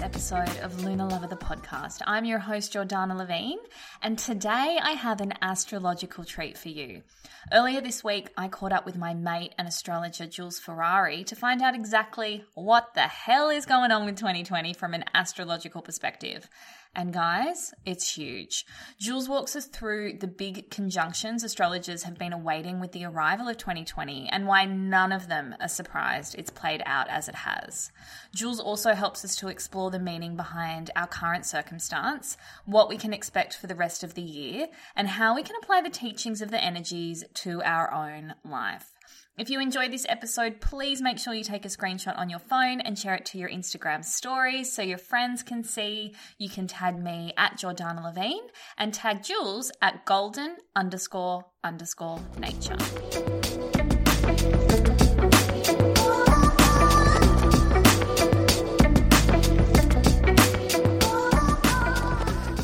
Episode of Lunar Lover the podcast. I'm your host Jordana Levine, and today I have an astrological treat for you. Earlier this week, I caught up with my mate and astrologer Jules Ferrari to find out exactly what the hell is going on with 2020 from an astrological perspective. And guys, it's huge. Jules walks us through the big conjunctions astrologers have been awaiting with the arrival of 2020 and why none of them are surprised it's played out as it has. Jules also helps us to explore the meaning behind our current circumstance, what we can expect for the rest of the year, and how we can apply the teachings of the energies to our own life. If you enjoyed this episode, please make sure you take a screenshot on your phone and share it to your Instagram stories so your friends can see. You can tag me at Jordana Levine and tag Jules at golden underscore underscore nature.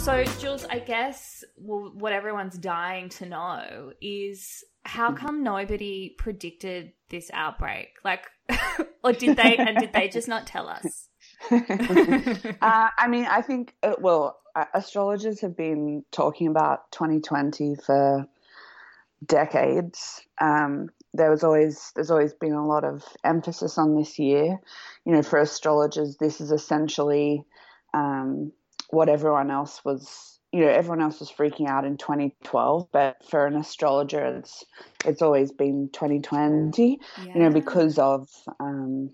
So, Jules, I guess well, what everyone's dying to know is how come nobody predicted this outbreak? Like, or did they? And did they just not tell us? uh, I mean, I think, uh, well, uh, astrologers have been talking about 2020 for decades. Um, there was always there's always been a lot of emphasis on this year. You know, for astrologers, this is essentially um, what everyone else was. You know, everyone else was freaking out in 2012, but for an astrologer, it's it's always been 2020. Yeah. You know, because of um,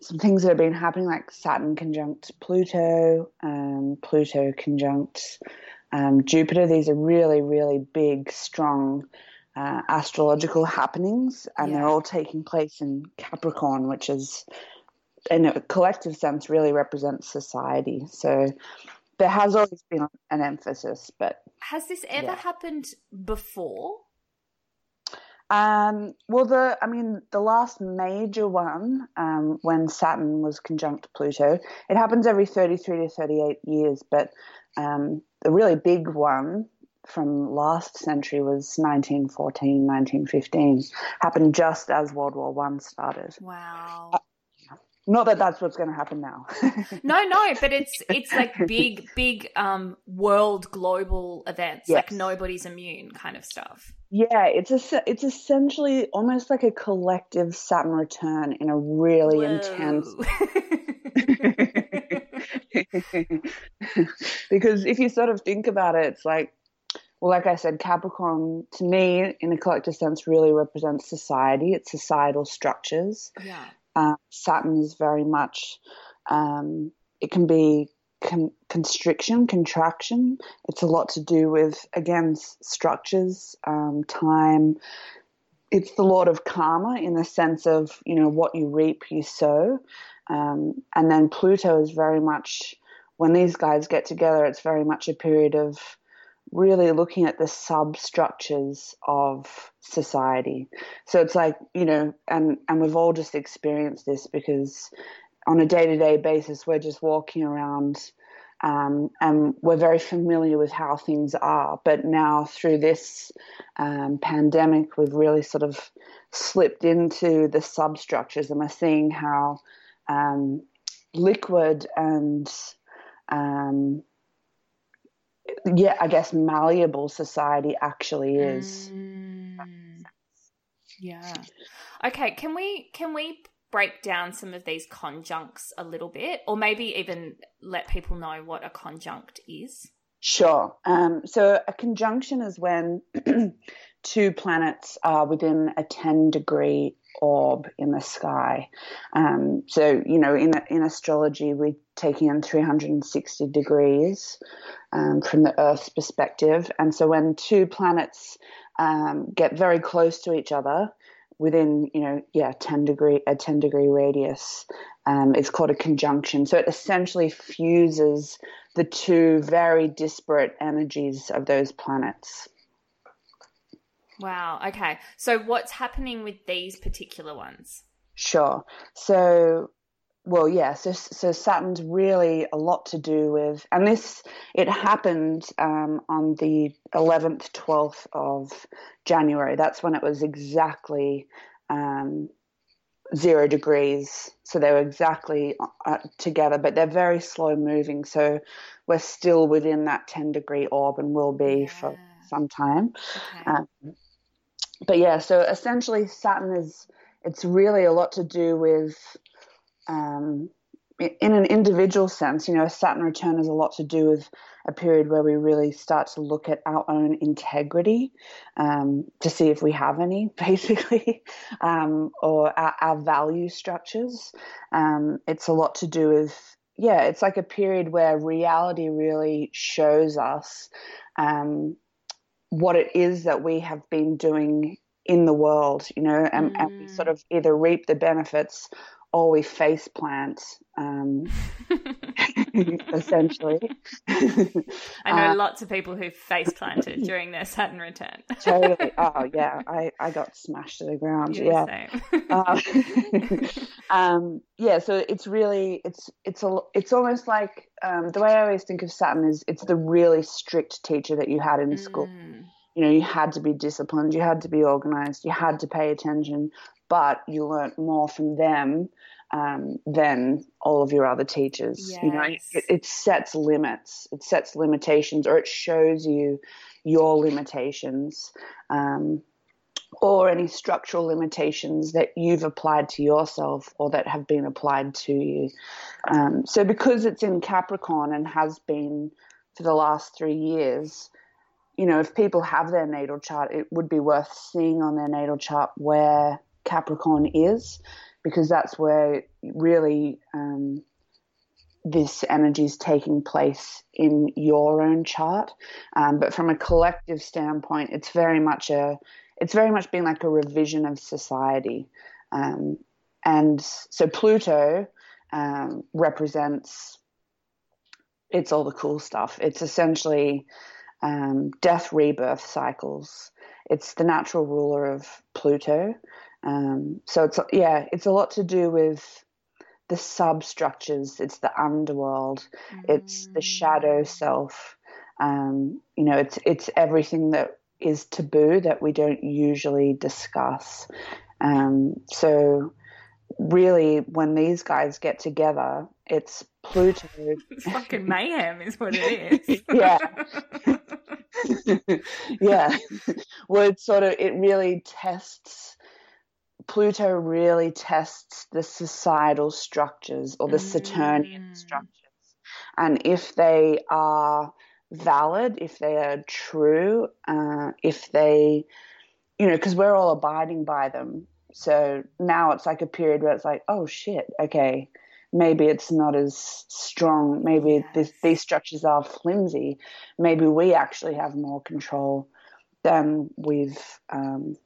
some things that have been happening, like Saturn conjunct Pluto, um, Pluto conjunct um, Jupiter. These are really, really big, strong uh, astrological happenings, and Yeah. they're all taking place in Capricorn, which is, in a collective sense, really represents society. So there has always been an emphasis, but Has this ever Yeah. happened before? Um, well, the I mean, the last major one, um, when Saturn was conjunct Pluto, it happens every thirty-three to thirty-eight years. But um, the really big one from last century was 1914, 1915. Happened just as World War One started. Wow. Not that that's what's going to happen now. No, no, but it's it's like big, big um world global events. Like nobody's immune kind of stuff. yeah, it's a, it's essentially almost like a collective Saturn return in a really intense because if you sort of think about it, it's like, well, like I said, Capricorn to me, in a collective sense, really represents society. It's societal structures. yeah. Uh, Saturn is very much, um, it can be con- constriction, contraction. It's a lot to do with, again, s- structures, um, time. It's the Lord of Karma in the sense of, you know, what you reap, you sow. Um, and then Pluto is very much, when these guys get together, it's very much a period of really looking at the substructures of society. So it's like, you know, and, and we've all just experienced this because on a day to day basis, we're just walking around um, and we're very familiar with how things are. But now through this um, pandemic, we've really sort of slipped into the substructures and we're seeing how um, liquid and um, yeah, I guess malleable society actually is. Mm, yeah. Okay, can we can we break down some of these conjuncts a little bit, or maybe even let people know what a conjunct is? Sure. Um, so a conjunction is when two planets are within a 10 degree orb in the sky. Um, so, you know, in, in astrology, we're taking in 360 degrees um, from the Earth's perspective. And so when two planets um, get very close to each other, within you know yeah 10 degree a 10 degree radius um, it's called a conjunction so it essentially fuses the two very disparate energies of those planets wow okay so what's happening with these particular ones sure so well, yeah. So, so Saturn's really a lot to do with, and this it happened um, on the eleventh, twelfth of January. That's when it was exactly um, zero degrees. So they were exactly uh, together, but they're very slow moving. So we're still within that ten degree orb, and will be yeah. for some time. Okay. Um, but yeah, so essentially, Saturn is it's really a lot to do with um, in an individual sense, you know, a Saturn return has a lot to do with a period where we really start to look at our own integrity um, to see if we have any, basically, um, or our, our, value structures. Um, it's a lot to do with, yeah, it's like a period where reality really shows us um, what it is that we have been doing in the world, you know, and, mm. and we sort of either reap the benefits or we face plant, um, essentially. I know uh, lots of people who face planted during their Saturn return. totally. Oh yeah, I, I got smashed to the ground. You're yeah. uh, um, yeah. So it's really it's it's a it's almost like um, the way I always think of Saturn is it's the really strict teacher that you had in mm. school. You know, you had to be disciplined, you had to be organized, you had to pay attention, but you learnt more from them um, than all of your other teachers. Yes. You know, it, it, sets limits, it sets limitations, or it shows you your limitations. Um, or any structural limitations that you've applied to yourself or that have been applied to you. Um, so, because it's in Capricorn and has been for the last three years, you know, if people have their natal chart, it would be worth seeing on their natal chart where Capricorn is, because that's where really um, this energy is taking place in your own chart. Um, but from a collective standpoint, it's very much a it's very much been like a revision of society. Um, and so Pluto um, represents it's all the cool stuff. It's essentially um, death rebirth cycles. It's the natural ruler of Pluto. Um, so it's yeah, it's a lot to do with the substructures. It's the underworld. Mm. It's the shadow mm. self. Um, you know, it's it's everything that is taboo that we don't usually discuss. Um, so really, when these guys get together, it's Pluto. it's fucking mayhem, is what it is. yeah. yeah. Well, it sort of it really tests Pluto really tests the societal structures or the mm. Saturnian structures. And if they are valid, if they are true, uh, if they, you know, because we're all abiding by them. So now it's like a period where it's like, oh shit, okay, maybe it's not as strong. Maybe yes. this, these structures are flimsy. Maybe we actually have more control than we've um,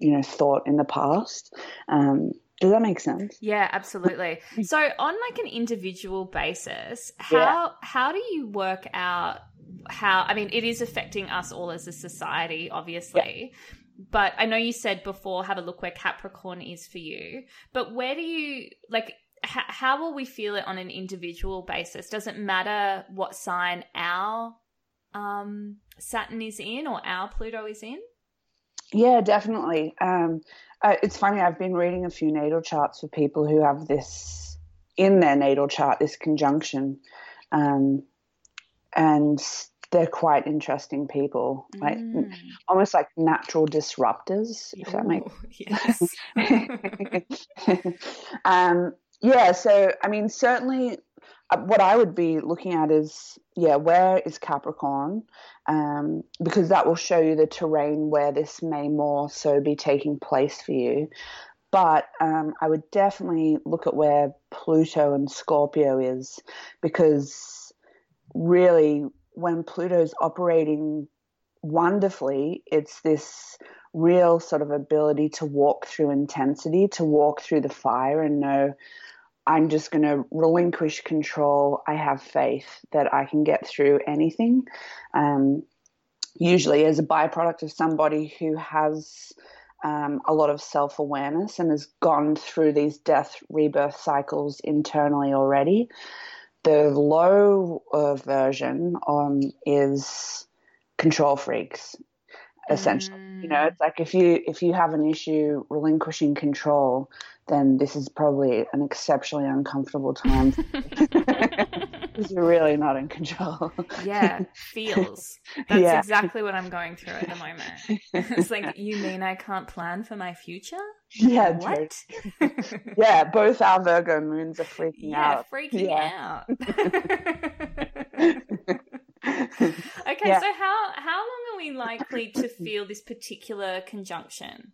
you know thought in the past. Um, does that make sense? Yeah, absolutely. so on like an individual basis, how yeah. how do you work out how I mean it is affecting us all as a society, obviously. Yeah. But I know you said before have a look where Capricorn is for you. But where do you like h- how will we feel it on an individual basis? Does it matter what sign our um, Saturn is in or our Pluto is in? Yeah, definitely. Um, uh, it's funny. I've been reading a few natal charts for people who have this in their natal chart, this conjunction, um, and they're quite interesting people, like mm. almost like natural disruptors, if that makes yes. um, yeah, so I mean, certainly uh, what I would be looking at is, yeah, where is Capricorn? Um, because that will show you the terrain where this may more so be taking place for you. But um, I would definitely look at where Pluto and Scorpio is because really, when Pluto's operating wonderfully, it's this real sort of ability to walk through intensity, to walk through the fire and know I'm just going to relinquish control. I have faith that I can get through anything. Um, usually, as a byproduct of somebody who has um, a lot of self awareness and has gone through these death rebirth cycles internally already. The low uh, version um, is control freaks essentially mm. you know it's like if you if you have an issue relinquishing control then this is probably an exceptionally uncomfortable time because you're really not in control. yeah, feels. That's yeah. exactly what I'm going through at the moment. it's like, you mean I can't plan for my future? Yeah, what? yeah, both our Virgo moons are freaking yeah, out. Freaking yeah, freaking out. okay, yeah. so how how long are we likely to feel this particular conjunction?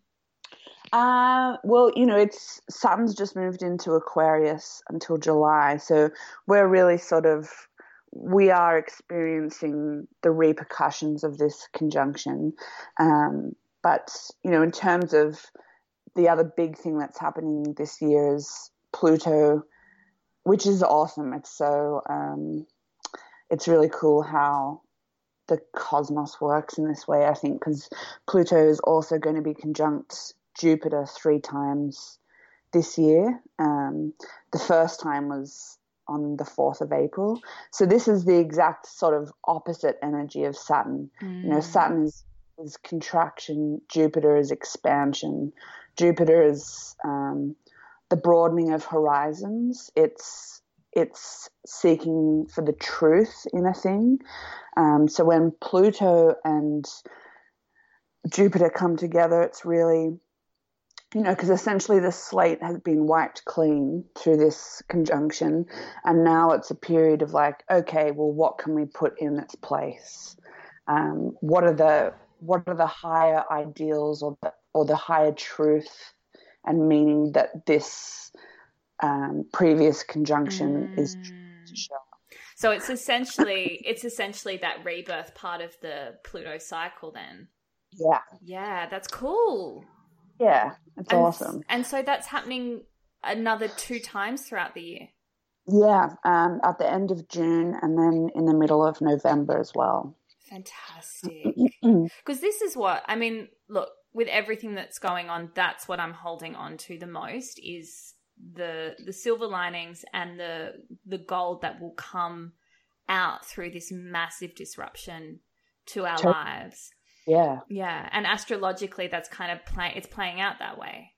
Uh, well, you know, it's Saturn's just moved into Aquarius until July, so we're really sort of we are experiencing the repercussions of this conjunction. Um, but you know, in terms of the other big thing that's happening this year is Pluto, which is awesome. It's so um, it's really cool how the cosmos works in this way. I think because Pluto is also going to be conjunct Jupiter three times this year. Um, the first time was on the 4th of April. So this is the exact sort of opposite energy of Saturn. Mm. You know, Saturn is, is contraction, Jupiter is expansion. Jupiter is um, the broadening of horizons. It's it's seeking for the truth in a thing. Um, so when Pluto and Jupiter come together, it's really you know, because essentially the slate has been wiped clean through this conjunction, and now it's a period of like, okay, well, what can we put in its place? Um, what are the what are the higher ideals or the or the higher truth and meaning that this um, previous conjunction mm. is to show? So it's essentially it's essentially that rebirth part of the Pluto cycle, then. Yeah. Yeah, that's cool. Yeah, it's and, awesome. And so that's happening another two times throughout the year. Yeah, um, at the end of June and then in the middle of November as well. Fantastic. Because this is what I mean. Look, with everything that's going on, that's what I'm holding on to the most is the the silver linings and the the gold that will come out through this massive disruption to our lives. Yeah. Yeah, and astrologically, that's kind of play. It's playing out that way.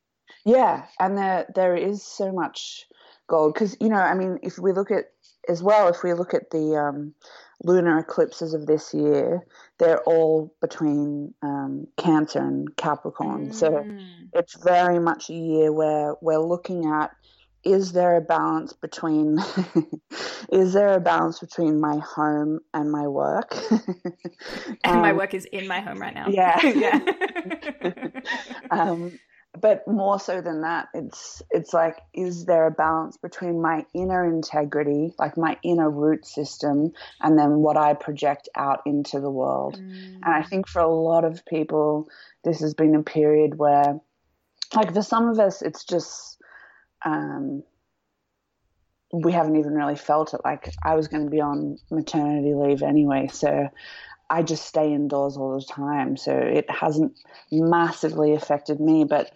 Yeah, and there there is so much gold because you know, I mean, if we look at as well, if we look at the um, lunar eclipses of this year, they're all between um, Cancer and Capricorn. Mm. So it's very much a year where we're looking at is there a balance between is there a balance between my home and my work? And um, my work is in my home right now. yeah. Yeah. Um, but more so than that it's it's like is there a balance between my inner integrity like my inner root system and then what i project out into the world? Mm. and i think for a lot of people this has been a period where like for some of us it's just um, we haven't even really felt it. Like I was going to be on maternity leave anyway, so I just stay indoors all the time. So it hasn't massively affected me, but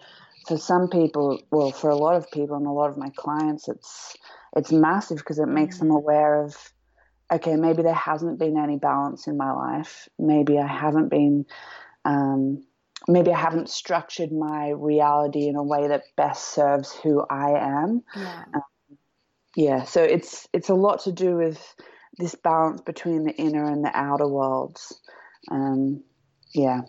for some people, well, for a lot of people and a lot of my clients, it's it's massive because it makes them mm. aware of okay, maybe there hasn't been any balance in my life. Maybe I haven't been um, maybe I haven't structured my reality in a way that best serves who I am. Yeah. Um, yeah. So it's it's a lot to do with this balance between the inner and the outer worlds. Um, yeah.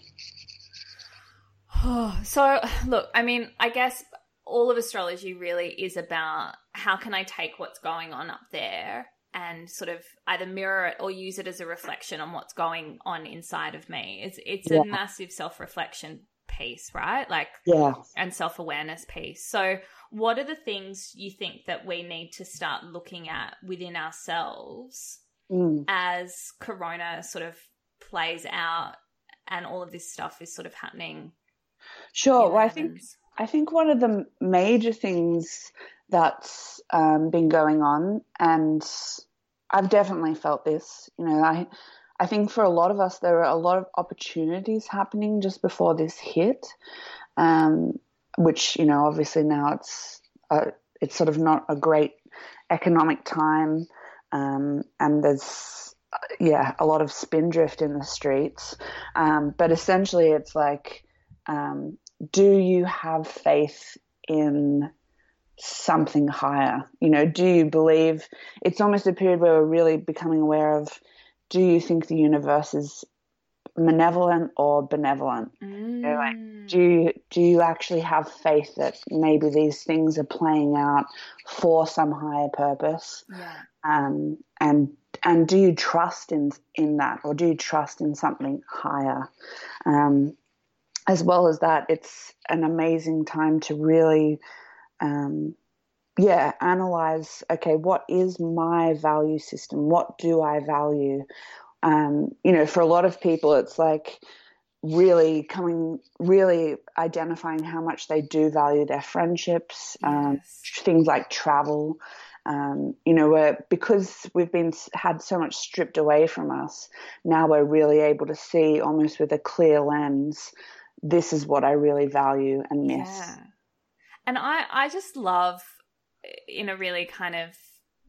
so, look, I mean, I guess all of astrology really is about how can I take what's going on up there and sort of either mirror it or use it as a reflection on what's going on inside of me. It's it's yeah. a massive self-reflection piece, right? Like yeah. and self-awareness piece. So, what are the things you think that we need to start looking at within ourselves mm. as corona sort of plays out and all of this stuff is sort of happening? Sure. Well, I think I think one of the major things that's um, been going on, and I've definitely felt this. You know, I I think for a lot of us, there are a lot of opportunities happening just before this hit, um, which you know, obviously now it's uh, it's sort of not a great economic time, um, and there's yeah a lot of spindrift in the streets, um, but essentially it's like um, do you have faith in something higher? You know, do you believe it's almost a period where we're really becoming aware of do you think the universe is malevolent or benevolent? Mm. You know, like, do you do you actually have faith that maybe these things are playing out for some higher purpose? Yeah. Um, and and do you trust in in that, or do you trust in something higher? Um, as well as that, it's an amazing time to really, um, yeah, analyze. Okay, what is my value system? What do I value? Um, you know, for a lot of people, it's like really coming, really identifying how much they do value their friendships, um, yes. things like travel. Um, you know, we're, because we've been had so much stripped away from us, now we're really able to see almost with a clear lens this is what I really value and miss. Yeah. And I, I just love, eh, in a really kind of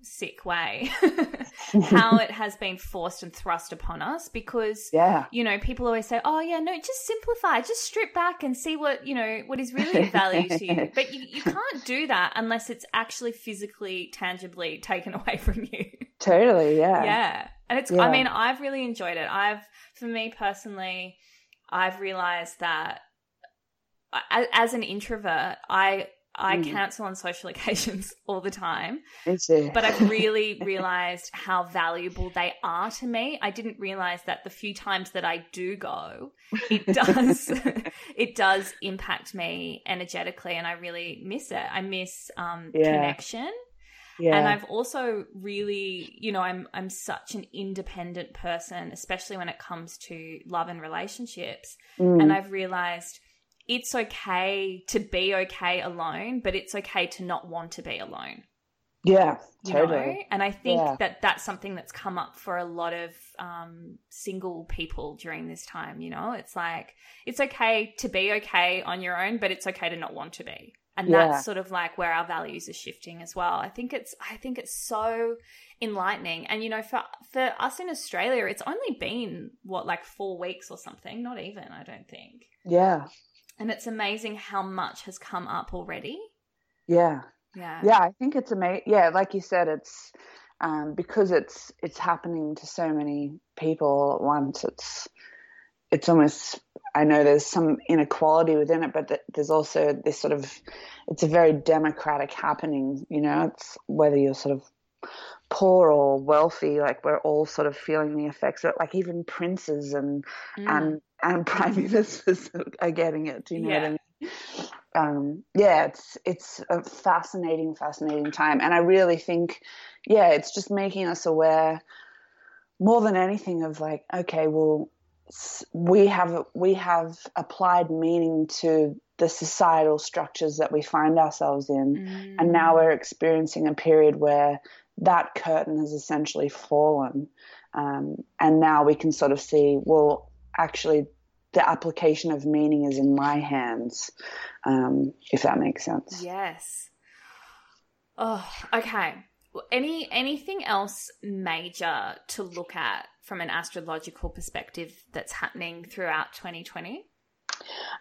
sick way, how it has been forced and thrust upon us because, yeah. you know, people always say, oh, yeah, no, just simplify, just strip back and see what, you know, what is really of value to you. But you, you can't do that unless it's actually physically, tangibly taken away from you. Totally, yeah. Yeah. And it's, yeah. I mean, I've really enjoyed it. I've, for me personally, I've realized that as an introvert, I I mm. cancel on social occasions all the time. But I've really realized how valuable they are to me. I didn't realize that the few times that I do go, it does it does impact me energetically and I really miss it. I miss um, yeah. connection. Yeah. And I've also really, you know, I'm I'm such an independent person, especially when it comes to love and relationships. Mm. And I've realized it's okay to be okay alone, but it's okay to not want to be alone. Yeah, totally. Know? And I think yeah. that that's something that's come up for a lot of um, single people during this time. You know, it's like it's okay to be okay on your own, but it's okay to not want to be and yeah. that's sort of like where our values are shifting as well i think it's i think it's so enlightening and you know for for us in australia it's only been what like 4 weeks or something not even i don't think yeah and it's amazing how much has come up already yeah yeah yeah i think it's amazing yeah like you said it's um, because it's it's happening to so many people at once it's it's almost I know there's some inequality within it, but there's also this sort of it's a very democratic happening. You know, it's whether you're sort of poor or wealthy, like we're all sort of feeling the effects of it. Like even princes and mm. and and prime ministers are getting it. Do you know yeah. what I mean? Um, yeah, it's it's a fascinating, fascinating time, and I really think, yeah, it's just making us aware more than anything of like, okay, well, we have we have applied meaning to the societal structures that we find ourselves in mm. and now mm. we're experiencing a period where that curtain has essentially fallen um, and now we can sort of see well actually the application of meaning is in my hands um, if that makes sense yes oh okay any anything else major to look at from an astrological perspective that's happening throughout 2020?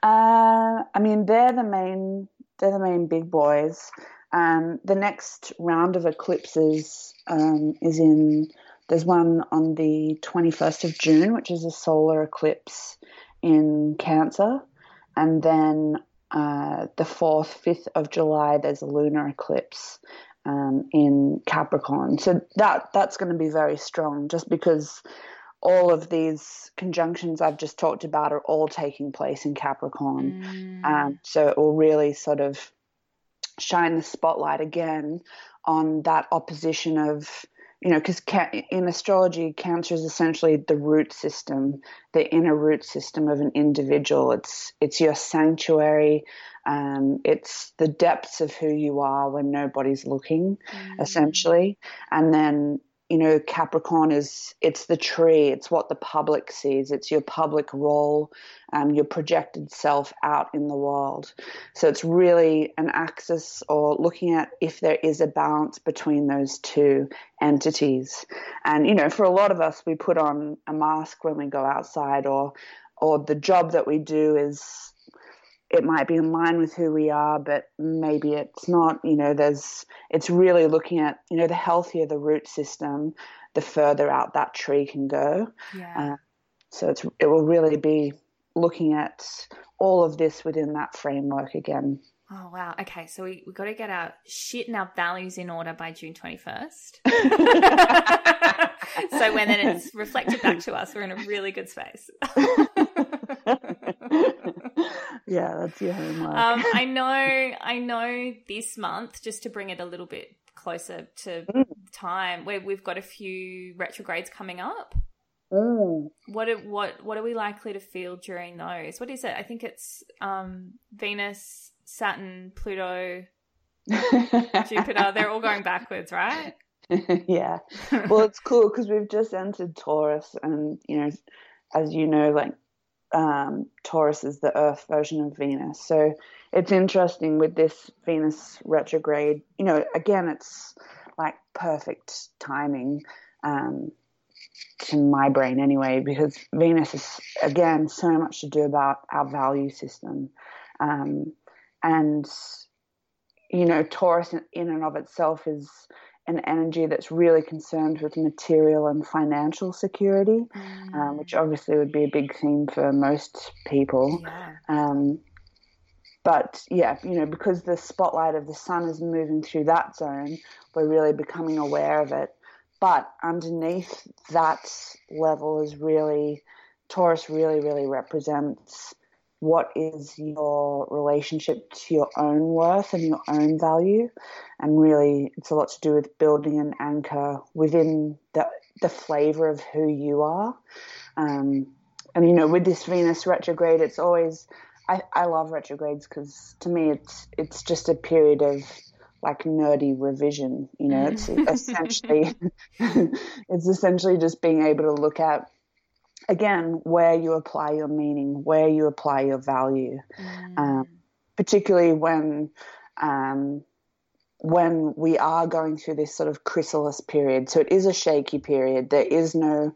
Uh, I mean, they're the main they're the main big boys. Um, the next round of eclipses um, is in there's one on the 21st of June, which is a solar eclipse in Cancer, and then uh, the 4th, 5th of July, there's a lunar eclipse um, in Capricorn. So that that's going to be very strong, just because all of these conjunctions I've just talked about are all taking place in Capricorn. Mm. Um, so it will really sort of shine the spotlight again on that opposition of you know, because ca- in astrology, Cancer is essentially the root system, the inner root system of an individual. It's it's your sanctuary. Um, it's the depths of who you are when nobody's looking, mm. essentially, and then you know, Capricorn is it's the tree, it's what the public sees, it's your public role, um, your projected self out in the world. So it's really an axis or looking at if there is a balance between those two entities. And you know, for a lot of us, we put on a mask when we go outside, or or the job that we do is it might be in line with who we are, but maybe it's not. You know, there's it's really looking at you know the healthier the root system, the further out that tree can go. Yeah. Uh, so it's it will really be looking at all of this within that framework again. Oh wow. Okay, so we we got to get our shit and our values in order by June twenty first. so when then it's reflected back to us, we're in a really good space. yeah, that's your homework. Um, I know, I know. This month, just to bring it a little bit closer to mm. time, where we've got a few retrogrades coming up. Mm. What are, what what are we likely to feel during those? What is it? I think it's um, Venus, Saturn, Pluto, Jupiter. They're all going backwards, right? yeah. Well, it's cool because we've just entered Taurus, and you know, as you know, like um, Taurus is the Earth version of Venus. So it's interesting with this Venus retrograde. You know, again, it's like perfect timing um, to my brain anyway, because Venus is again so much to do about our value system, um, and you know, Taurus in and of itself is an energy that's really concerned with material and financial security, mm. um, which obviously would be a big theme for most people. Yeah. Um, but yeah, you know, because the spotlight of the sun is moving through that zone, we're really becoming aware of it. But underneath that level is really, Taurus really, really represents what is your relationship to your own worth and your own value. And really, it's a lot to do with building an anchor within the, the flavor of who you are. Um, and, you know, with this Venus retrograde, it's always, I, I love retrogrades because to me, it's, it's just a period of like nerdy revision. You know, it's essentially, it's essentially just being able to look at again, where you apply your meaning, where you apply your value, mm. um, particularly when um, when we are going through this sort of chrysalis period. So it is a shaky period. There is no,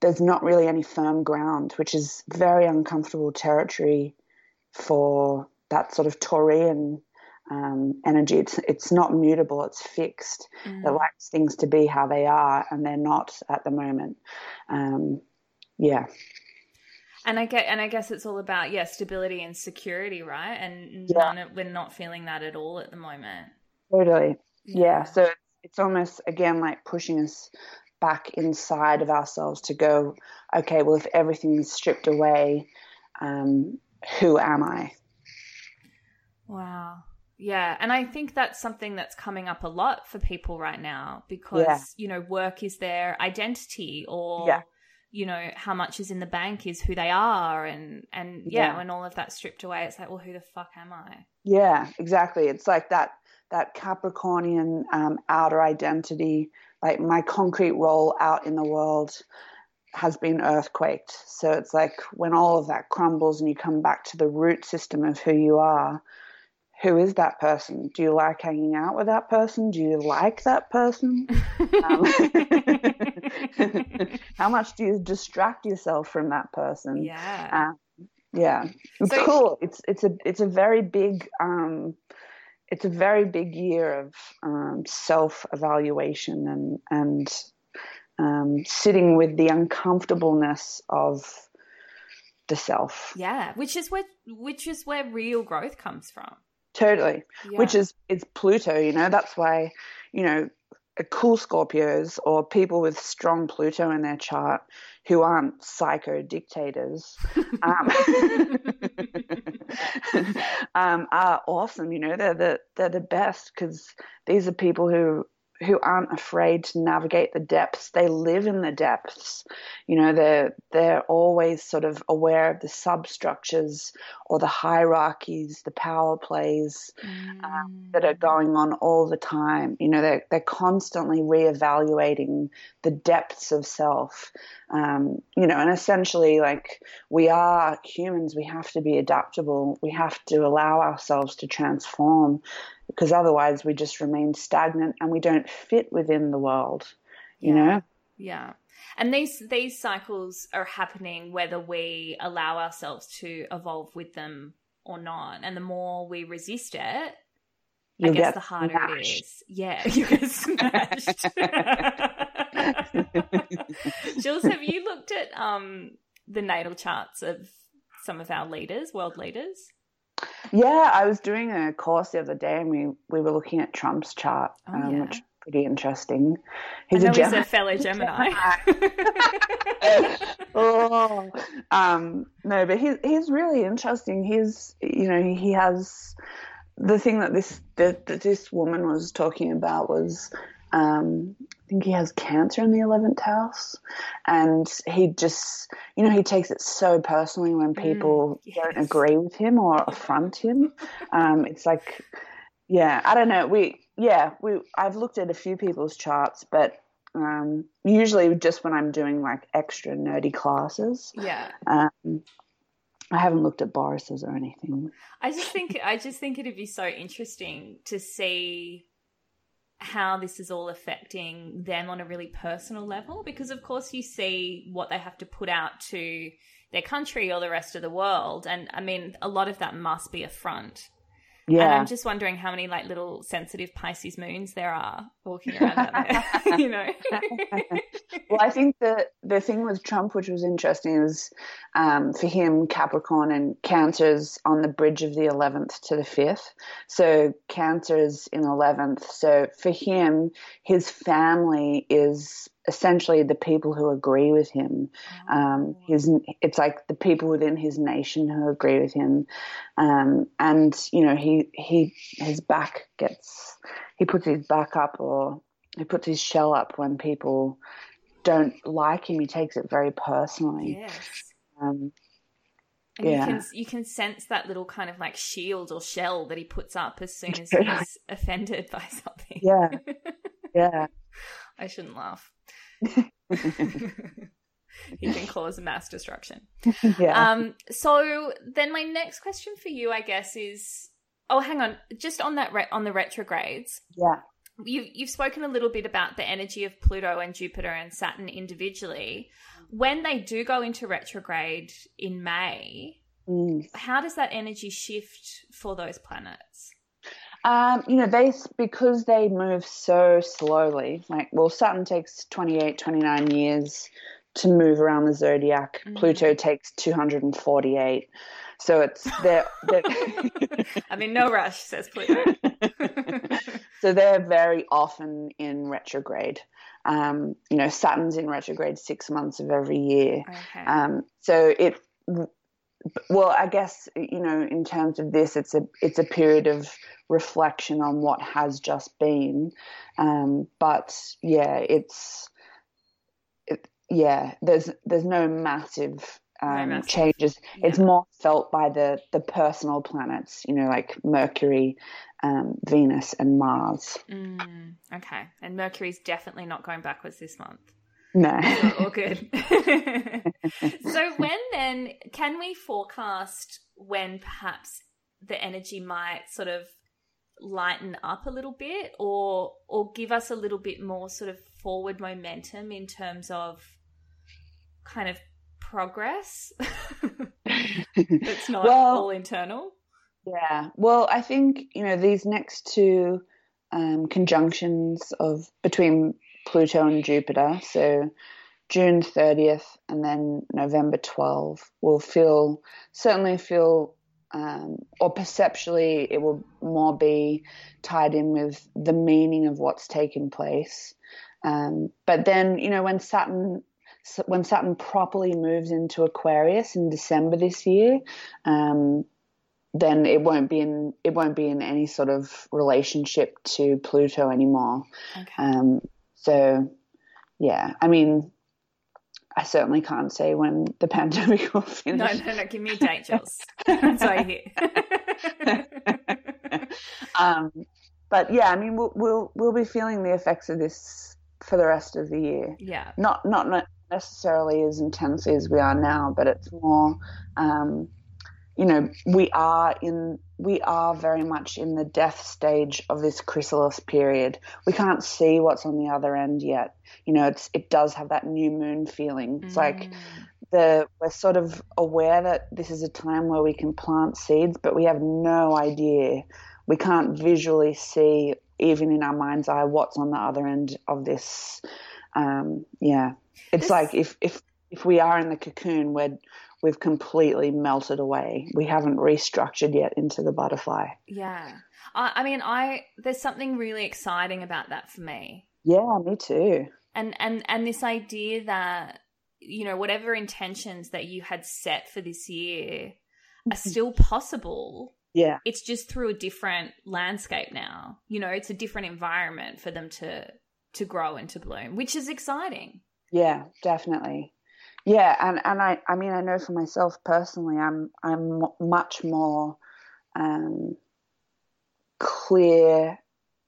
there's not really any firm ground, which is very uncomfortable territory for that sort of Taurian um, energy. It's it's not mutable. It's fixed. Mm. It likes things to be how they are, and they're not at the moment. Um, yeah and I get, and I guess it's all about yeah, stability and security, right? And yeah. none of, we're not feeling that at all at the moment. Totally, yeah. yeah. So it's almost again like pushing us back inside of ourselves to go, okay, well, if everything is stripped away, um, who am I? Wow. Yeah, and I think that's something that's coming up a lot for people right now because yeah. you know work is their identity or yeah you know how much is in the bank is who they are and and yeah, yeah, when all of that stripped away it's like well who the fuck am i? Yeah exactly. It's like that that capricornian um, outer identity like my concrete role out in the world has been earthquaked. So it's like when all of that crumbles and you come back to the root system of who you are who is that person? Do you like hanging out with that person? Do you like that person? um, how much do you distract yourself from that person? Yeah. Uh, yeah. It's so, cool. It's it's a it's a very big um it's a very big year of um, self evaluation and and um, sitting with the uncomfortableness of the self. Yeah, which is where which is where real growth comes from. Totally. Yeah. Which is it's Pluto, you know, that's why, you know, cool Scorpios or people with strong Pluto in their chart who aren't psycho dictators um, um, are awesome. You know, they're the they're the best because these are people who who aren't afraid to navigate the depths. They live in the depths. You know, they're they're always sort of aware of the substructures or the hierarchies, the power plays mm. um, that are going on all the time. You know, they're they're constantly reevaluating the depths of self. Um, you know, and essentially, like we are humans, we have to be adaptable. We have to allow ourselves to transform because otherwise we just remain stagnant and we don't fit within the world, you yeah. know? Yeah. And these these cycles are happening whether we allow ourselves to evolve with them or not. And the more we resist it, you I guess the harder smashed. it is. Yeah, you get smashed. Jules, have you looked at um, the natal charts of some of our leaders, world leaders? Yeah, I was doing a course the other day, and we we were looking at Trump's chart, oh, um, yeah. which is pretty interesting. He's a, Gem- he's a fellow Gemini. oh, um, no, but he's he's really interesting. He's you know he has the thing that this that, that this woman was talking about was um, I think he has cancer in the 11th house. And he just, you know, he takes it so personally when mm, people mm, yes. don't agree with him or affront him. Um, it's like, yeah, I don't know. We, yeah, we, I've looked at a few people's charts, but um, usually just when I'm doing like extra nerdy classes. Yeah. Um, I haven't looked at Boris's or anything. I just think I just think it'd be so interesting to see how this is all affecting them on a really personal level because of course you see what they have to put out to their country or the rest of the world and i mean a lot of that must be a front yeah. And I'm just wondering how many like little sensitive Pisces moons there are walking around out there, you know. well, I think the the thing with Trump, which was interesting, is um, for him Capricorn and Cancer's on the bridge of the 11th to the 5th. So Cancer's in 11th. So for him, his family is essentially the people who agree with him. Um, his, it's like the people within his nation who agree with him, um, and you know he he his back gets he puts his back up or he puts his shell up when people don't like him. He takes it very personally. Yes. Um, and yeah. you can you can sense that little kind of like shield or shell that he puts up as soon as he's offended by something. Yeah. Yeah. I shouldn't laugh. he can cause mass destruction. Yeah. Um, so then my next question for you, I guess, is oh, hang on, just on that re- on the retrogrades. Yeah. You, you've spoken a little bit about the energy of Pluto and Jupiter and Saturn individually. When they do go into retrograde in May, mm. how does that energy shift for those planets? Um, you know, they because they move so slowly. Like, well, Saturn takes 28, 29 years to move around the zodiac. Mm-hmm. Pluto takes 248. So it's they're, they're I'm in no rush, says Pluto. so they're very often in retrograde. Um, you know, Saturn's in retrograde six months of every year. Okay. Um, so it well, I guess you know, in terms of this, it's a it's a period of reflection on what has just been. Um, but yeah, it's it, yeah. There's there's no massive um, changes. Yeah. It's more felt by the the personal planets, you know, like Mercury, um, Venus, and Mars. Mm, okay, and Mercury's definitely not going backwards this month. No. all good. so when then can we forecast when perhaps the energy might sort of lighten up a little bit or or give us a little bit more sort of forward momentum in terms of kind of progress it's not well, all internal yeah well i think you know these next two um, conjunctions of between Pluto and Jupiter. So June 30th and then November 12th, will feel certainly feel um, or perceptually it will more be tied in with the meaning of what's taken place. Um, but then you know when Saturn when Saturn properly moves into Aquarius in December this year, um, then it won't be in it won't be in any sort of relationship to Pluto anymore. Okay. Um, so, yeah, I mean, I certainly can't say when the pandemic will finish. No, no, no. Give me a date, Jules. That's why here. um, but yeah, I mean, we'll, we'll we'll be feeling the effects of this for the rest of the year. Yeah. Not not necessarily as intensely as we are now, but it's more. Um, you know, we are in we are very much in the death stage of this chrysalis period. We can't see what's on the other end yet. You know, it's it does have that new moon feeling. It's mm. like the we're sort of aware that this is a time where we can plant seeds, but we have no idea. We can't visually see, even in our mind's eye, what's on the other end of this. Um, yeah, it's this... like if if if we are in the cocoon, we're we've completely melted away. We haven't restructured yet into the butterfly. Yeah. I, I mean, I there's something really exciting about that for me. Yeah, me too. And and and this idea that you know whatever intentions that you had set for this year are mm-hmm. still possible. Yeah. It's just through a different landscape now. You know, it's a different environment for them to to grow and to bloom, which is exciting. Yeah, definitely. Yeah, and and I I mean I know for myself personally, I'm I'm much more um, clear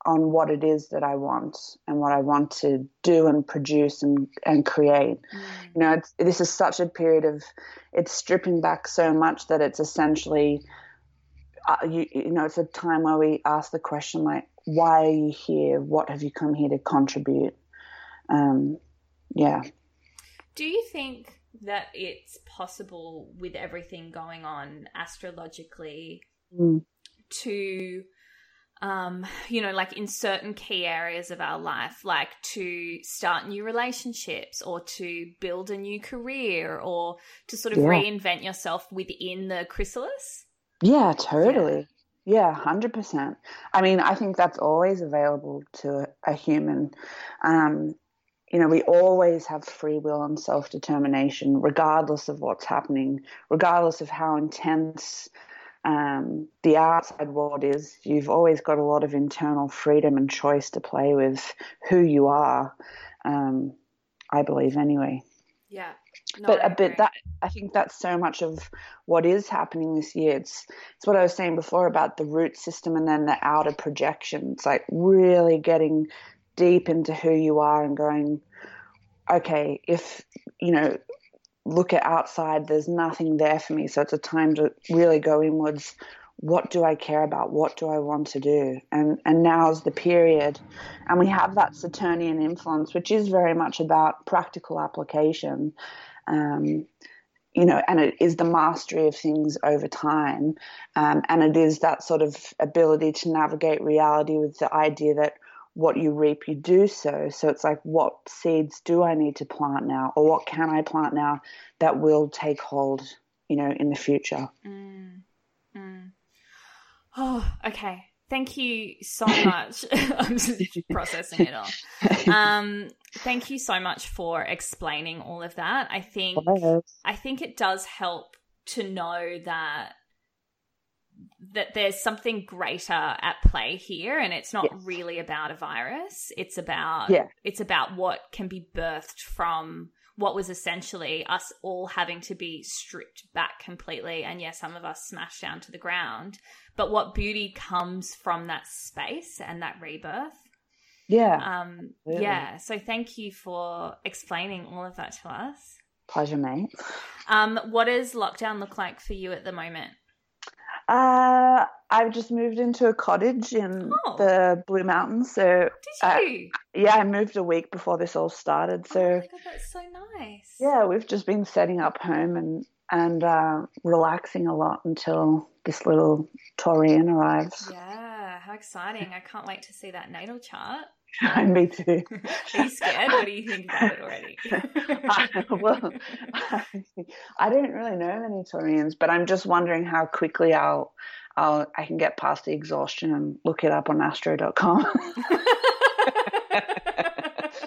on what it is that I want and what I want to do and produce and, and create. Mm. You know, this is such a period of it's stripping back so much that it's essentially, uh, you, you know, it's a time where we ask the question like, why are you here? What have you come here to contribute? Um, yeah. Do you think that it's possible with everything going on astrologically mm. to um, you know, like in certain key areas of our life, like to start new relationships or to build a new career or to sort of yeah. reinvent yourself within the chrysalis? Yeah, totally. Yeah, hundred percent. I mean, I think that's always available to a human. Um, you know, we always have free will and self determination, regardless of what's happening, regardless of how intense um, the outside world is. You've always got a lot of internal freedom and choice to play with who you are. Um, I believe, anyway. Yeah. No, but a uh, bit that I think that's so much of what is happening this year. It's it's what I was saying before about the root system and then the outer projection. It's like really getting deep into who you are and going, okay, if, you know, look at outside, there's nothing there for me. So it's a time to really go inwards. What do I care about? What do I want to do? And and now's the period. And we have that Saturnian influence, which is very much about practical application. Um, you know, and it is the mastery of things over time. Um, and it is that sort of ability to navigate reality with the idea that what you reap, you do so. So it's like, what seeds do I need to plant now, or what can I plant now that will take hold, you know, in the future? Mm. Mm. Oh, okay. Thank you so much. I'm just processing it all. Um, thank you so much for explaining all of that. I think I think it does help to know that that there's something greater at play here and it's not yes. really about a virus it's about yeah. it's about what can be birthed from what was essentially us all having to be stripped back completely and yeah some of us smashed down to the ground. But what beauty comes from that space and that rebirth. Yeah um really. yeah so thank you for explaining all of that to us. Pleasure mate. Um what does lockdown look like for you at the moment uh, I've just moved into a cottage in oh. the Blue Mountains. So, did uh, you? Uh, yeah, I moved a week before this all started. So, oh God, that's so nice. Yeah, we've just been setting up home and and uh, relaxing a lot until this little Taurian arrives. Yeah, how exciting! I can't wait to see that natal chart. Me too. Are you scared? What do you think about it already? I, well, I, I don't really know many Taurians, but I'm just wondering how quickly I'll, I'll I can get past the exhaustion and look it up on astro.com.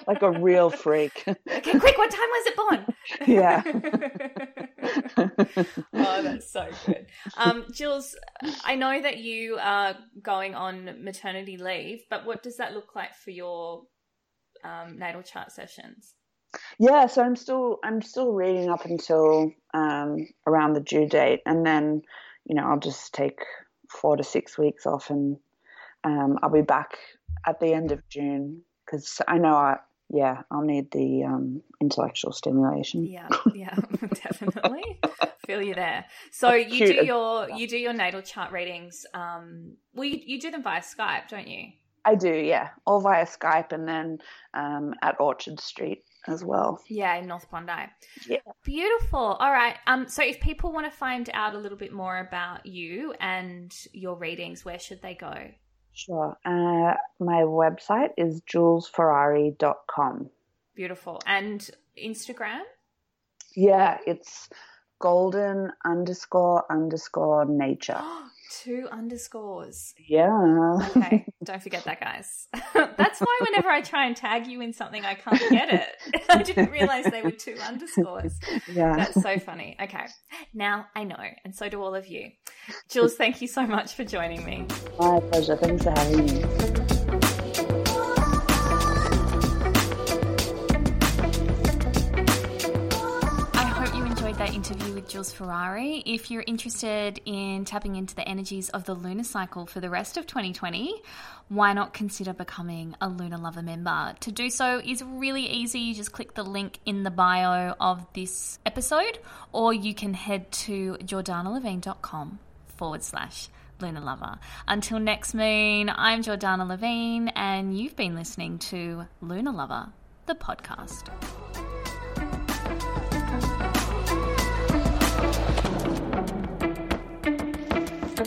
like a real freak. Okay, quick, what time was it born? Yeah. oh, that's so good. Um, Jules, I know that you are going on maternity leave, but what does that look like for your um, natal chart sessions? Yeah, so I'm still I'm still reading up until um, around the due date, and then you know I'll just take four to six weeks off, and um, I'll be back at the end of June because I know I yeah I'll need the um, intellectual stimulation. Yeah, yeah, definitely feel you there. So you do your you do your natal chart readings. Um, well, you, you do them via Skype, don't you? I do, yeah, all via Skype, and then um, at Orchard Street as well. Yeah, in North Bondi. Yeah. Beautiful. All right. Um, so if people want to find out a little bit more about you and your readings, where should they go? Sure. Uh, my website is julesferrari.com. Beautiful. And Instagram? Yeah, it's golden underscore underscore nature. Two underscores. Yeah. Okay, don't forget that, guys. That's why whenever I try and tag you in something, I can't get it. I didn't realize they were two underscores. Yeah. That's so funny. Okay, now I know, and so do all of you. Jules, thank you so much for joining me. My pleasure. Thanks for having me. With Jules Ferrari. If you're interested in tapping into the energies of the lunar cycle for the rest of 2020, why not consider becoming a Lunar Lover member? To do so is really easy. You just click the link in the bio of this episode, or you can head to jordanalevine.com forward slash Lunar Lover. Until next moon, I'm Jordana Levine, and you've been listening to Lunar Lover, the podcast.